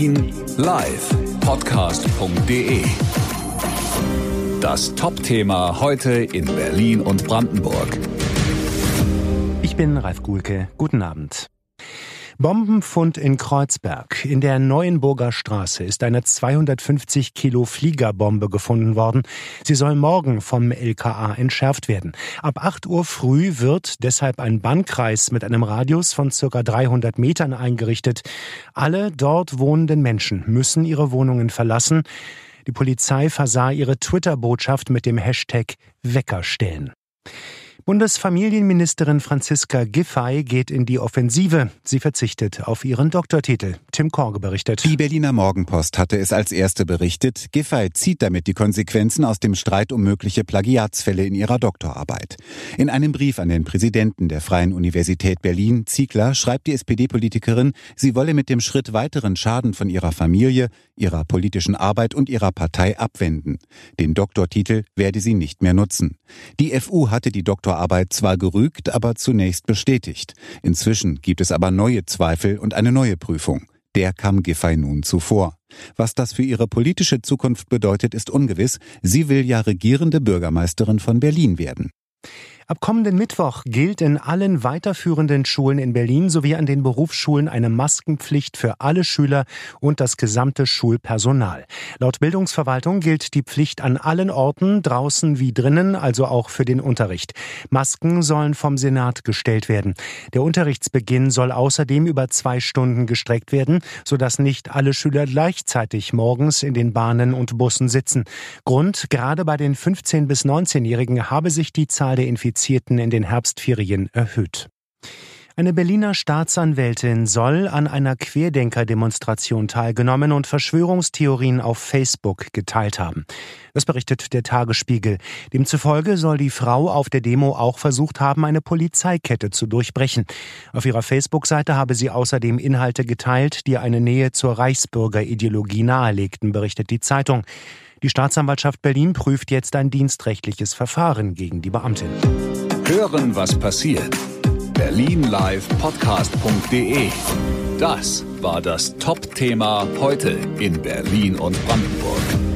Berlin live podcast.de. Das Top-Thema heute in Berlin und Brandenburg. Ich bin Ralf Gulke. Guten Abend. Bombenfund in Kreuzberg. In der Neuenburger Straße ist eine 250 Kilo Fliegerbombe gefunden worden. Sie soll morgen vom LKA entschärft werden. Ab 8 Uhr früh wird deshalb ein Bannkreis mit einem Radius von circa 300 Metern eingerichtet. Alle dort wohnenden Menschen müssen ihre Wohnungen verlassen. Die Polizei versah ihre Twitter-Botschaft mit dem Hashtag Weckerstellen. Bundesfamilienministerin Franziska Giffey geht in die Offensive. Sie verzichtet auf ihren Doktortitel. Tim Korge berichtet. Die Berliner Morgenpost hatte es als erste berichtet. Giffey zieht damit die Konsequenzen aus dem Streit um mögliche Plagiatsfälle in ihrer Doktorarbeit. In einem Brief an den Präsidenten der Freien Universität Berlin, Ziegler, schreibt die SPD-Politikerin, sie wolle mit dem Schritt weiteren Schaden von ihrer Familie, ihrer politischen Arbeit und ihrer Partei abwenden. Den Doktortitel werde sie nicht mehr nutzen. Die FU hatte die Doktor Doktorarbeit zwar gerügt, aber zunächst bestätigt. Inzwischen gibt es aber neue Zweifel und eine neue Prüfung. Der kam Giffey nun zuvor. Was das für ihre politische Zukunft bedeutet, ist ungewiss. Sie will ja regierende Bürgermeisterin von Berlin werden. Ab kommenden Mittwoch gilt in allen weiterführenden Schulen in Berlin sowie an den Berufsschulen eine Maskenpflicht für alle Schüler und das gesamte Schulpersonal. Laut Bildungsverwaltung gilt die Pflicht an allen Orten, draußen wie drinnen, also auch für den Unterricht. Masken sollen vom Senat gestellt werden. Der Unterrichtsbeginn soll außerdem über zwei Stunden gestreckt werden, sodass nicht alle Schüler gleichzeitig morgens in den Bahnen und Bussen sitzen. Grund, gerade bei den 15- bis 19-Jährigen habe sich die Zahl der Infizierten Infizierten in den Herbstferien erhöht. Eine Berliner Staatsanwältin soll an einer Querdenker-Demonstration teilgenommen und Verschwörungstheorien auf Facebook geteilt haben. Das berichtet der Tagesspiegel. Demzufolge soll die Frau auf der Demo auch versucht haben, eine Polizeikette zu durchbrechen. Auf ihrer Facebook-Seite habe sie außerdem Inhalte geteilt, die eine Nähe zur Reichsbürgerideologie nahelegten, berichtet die Zeitung. Die Staatsanwaltschaft Berlin prüft jetzt ein dienstrechtliches Verfahren gegen die Beamtin. Hören, was passiert. Berlin Live Podcast.de. Das war das Top-Thema heute in Berlin und Brandenburg.